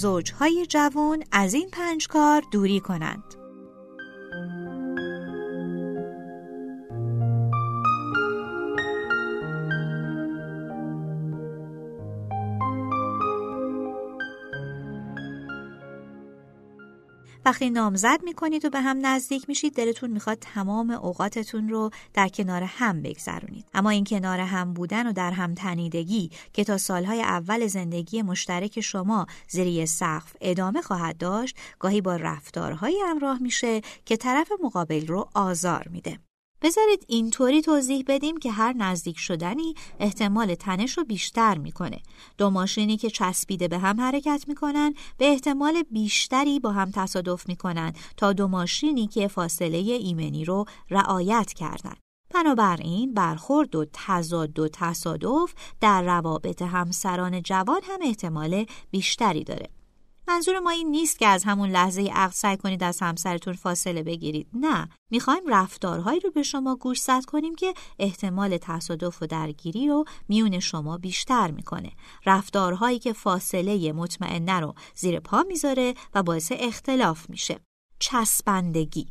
زوجهای جوان از این پنج کار دوری کنند. وقتی نامزد می‌کنید و به هم نزدیک میشید دلتون می‌خواد تمام اوقاتتون رو در کنار هم بگذرونید. اما این کنار هم بودن و در هم تنیدگی که تا سالهای اول زندگی مشترک شما زیر سقف ادامه خواهد داشت گاهی با رفتارهایی همراه میشه که طرف مقابل رو آزار میده. بذارید اینطوری توضیح بدیم که هر نزدیک شدنی احتمال تنش رو بیشتر می‌کنه. دو ماشینی که چسبیده به هم حرکت می‌کنن به احتمال بیشتری با هم تصادف می‌کنن تا دو ماشینی که فاصله ایمنی رو رعایت کردن. بنابراین برخورد و تضاد و تصادف در روابط همسران جوان هم احتمال بیشتری داره. منظور ما این نیست که از همون لحظه عقد سعی کنید از همسرتون فاصله بگیرید. نه می‌خوایم رفتارهایی رو به شما گوشزد کنیم که احتمال تصادف و درگیری رو میون شما بیشتر می‌کنه. رفتارهایی که فاصله مطمئنه رو زیر پا می‌ذاره و باعث اختلاف میشه. چسبندگی.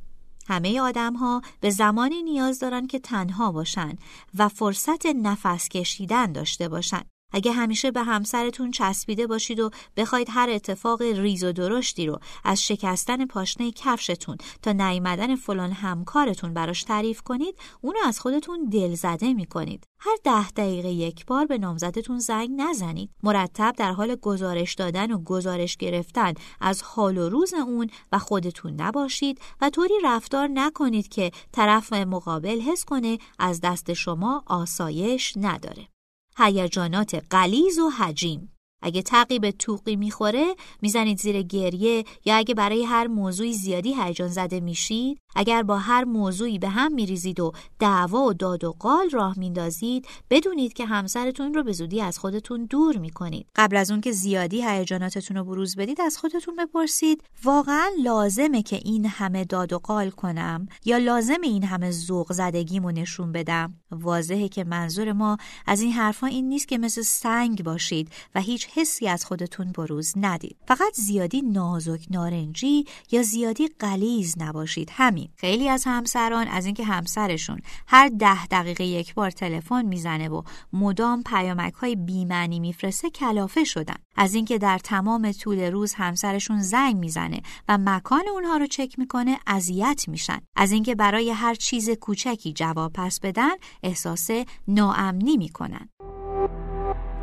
همه آدم ها به زمانی نیاز دارن که تنها باشن و فرصت نفس کشیدن داشته باشن. اگه همیشه به همسرتون چسبیده باشید و بخواید هر اتفاق ریز و درشتی رو از شکستن پاشنه کفشتون تا نیامدن فلان همکارتون براش تعریف کنید اونو از خودتون دل زده می کنید. هر ده دقیقه یک بار به نامزدتون زنگ نزنید. مرتب در حال گزارش دادن و گزارش گرفتن از حال و روز اون و خودتون نباشید و طوری رفتار نکنید که طرف مقابل حس کنه از دست شما آسایش نداره. هیجانات غلیز و حجیم. اگه تعقیب توقی می‌خوره می‌زنید زیر گریه یا اگه برای هر موضوعی زیادی هیجان زده میشید اگر با هر موضوعی به هم میریزید و دعوا و داد و قال راه میندازید بدونید که همسرتون رو به زودی از خودتون دور می‌کنید. قبل از اون که زیادی هیجاناتتون رو بروز بدید از خودتون بپرسید واقعا لازمه که این همه داد و قال کنم یا لازم این همه ذوق زدگیمو نشون بدم؟ واضحه که منظور ما از این حرفا این نیست که مثل سنگ باشید و هیچ حسی از خودتون بروز ندید. فقط زیادی نازک نارنجی یا زیادی قلیز نباشید. همین. خیلی از همسران از اینکه همسرشون هر ده دقیقه یک بار تلفن می‌زنه و مدام پیامک های بیمعنی میفرسته کلافه شدن. از اینکه در تمام طول روز همسرشون زنگ می‌زنه و مکان اونها رو چک می‌کنه اذیت میشن. از اینکه برای هر چیز کوچکی جواب پس بدن احساس ناامنی می‌کنن.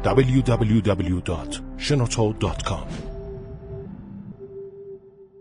www.shenoto.com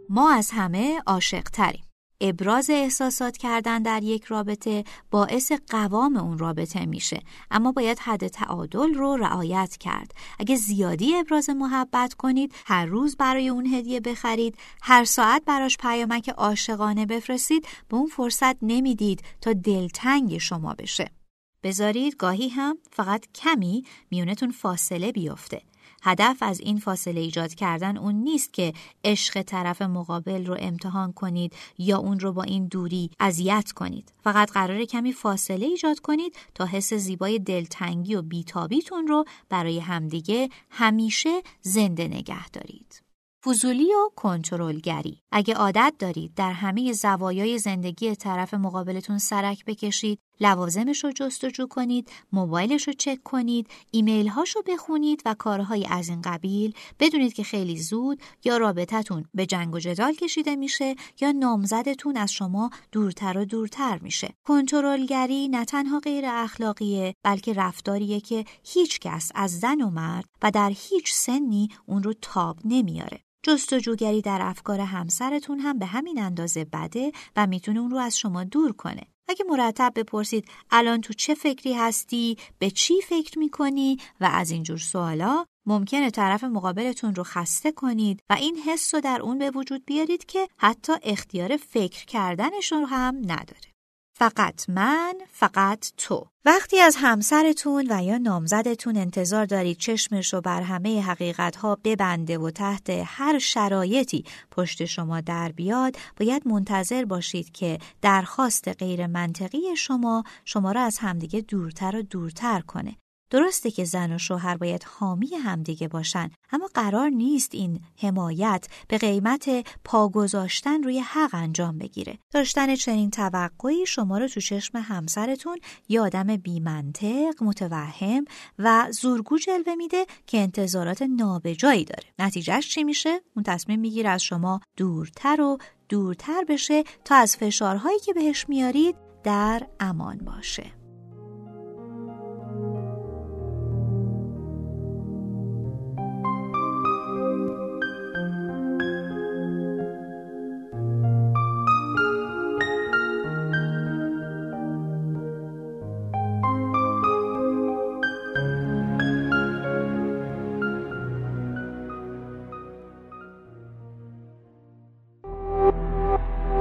ما از همه عاشق تریم ابراز احساسات کردن در یک رابطه باعث قوام اون رابطه میشه. اما باید حد تعادل رو رعایت کرد. اگه زیادی ابراز محبت کنید هر روز برای اون هدیه بخرید هر ساعت براش پیامک عاشقانه بفرستید به اون فرصت نمی‌دید تا دلتنگ شما بشه. بذارید گاهی هم فقط کمی میونتون فاصله بیفته. هدف از این فاصله ایجاد کردن اون نیست که عشق طرف مقابل رو امتحان کنید یا اون رو با این دوری اذیت کنید. فقط قرار کمی فاصله ایجاد کنید تا حس زیبای دلتنگی و بیتابیتون رو برای همدیگه همیشه زنده نگه دارید. فضولی و کنترلگری. اگه عادت دارید در همه زوایای زندگی طرف مقابلتون سرک بکشید لوازمش رو جستجو کنید موبایلش رو چک کنید ایمیل هاش رو بخونید و کارهای از این قبیل بدونید که خیلی زود یا رابطتون به جنگ و جدال کشیده میشه یا نامزدتون از شما دورتر و دورتر میشه کنترلگری نه تنها غیر اخلاقیه بلکه رفتاریه که هیچ کس از زن و مرد و در هیچ سنی اون رو تاب نمیاره جستجوگری در افکار همسرتون هم به همین اندازه بده و می‌تونه اون رو از شما دور کنه. اگه مرتب بپرسید الان تو چه فکری هستی، به چی فکر می‌کنی و از اینجور سوالا ممکنه طرف مقابلتون رو خسته کنید و این حس رو در اون به وجود بیارید که حتی اختیار فکر کردنش رو هم نداره. فقط من، فقط تو. وقتی از همسرتون و یا نامزدتون انتظار دارید چشمش رو بر همه حقیقت ها ببنده و تحت هر شرایطی پشت شما در بیاد باید منتظر باشید که درخواست غیر منطقی شما شما را از همدیگه دورتر و دورتر کنه درسته که زن و شوهر باید حامی همدیگه باشن اما قرار نیست این حمایت به قیمت پا گذاشتن روی حق انجام بگیره. داشتن چنین توقعی شما رو تو چشم همسرتون یه آدم بیمنطق متوهم و زورگو جلوه میده که انتظارات نابجایی داره. نتیجهش چی میشه؟ اون تصمیم می‌گیره از شما دورتر و دورتر بشه تا از فشارهایی که بهش میارید در امان باشه.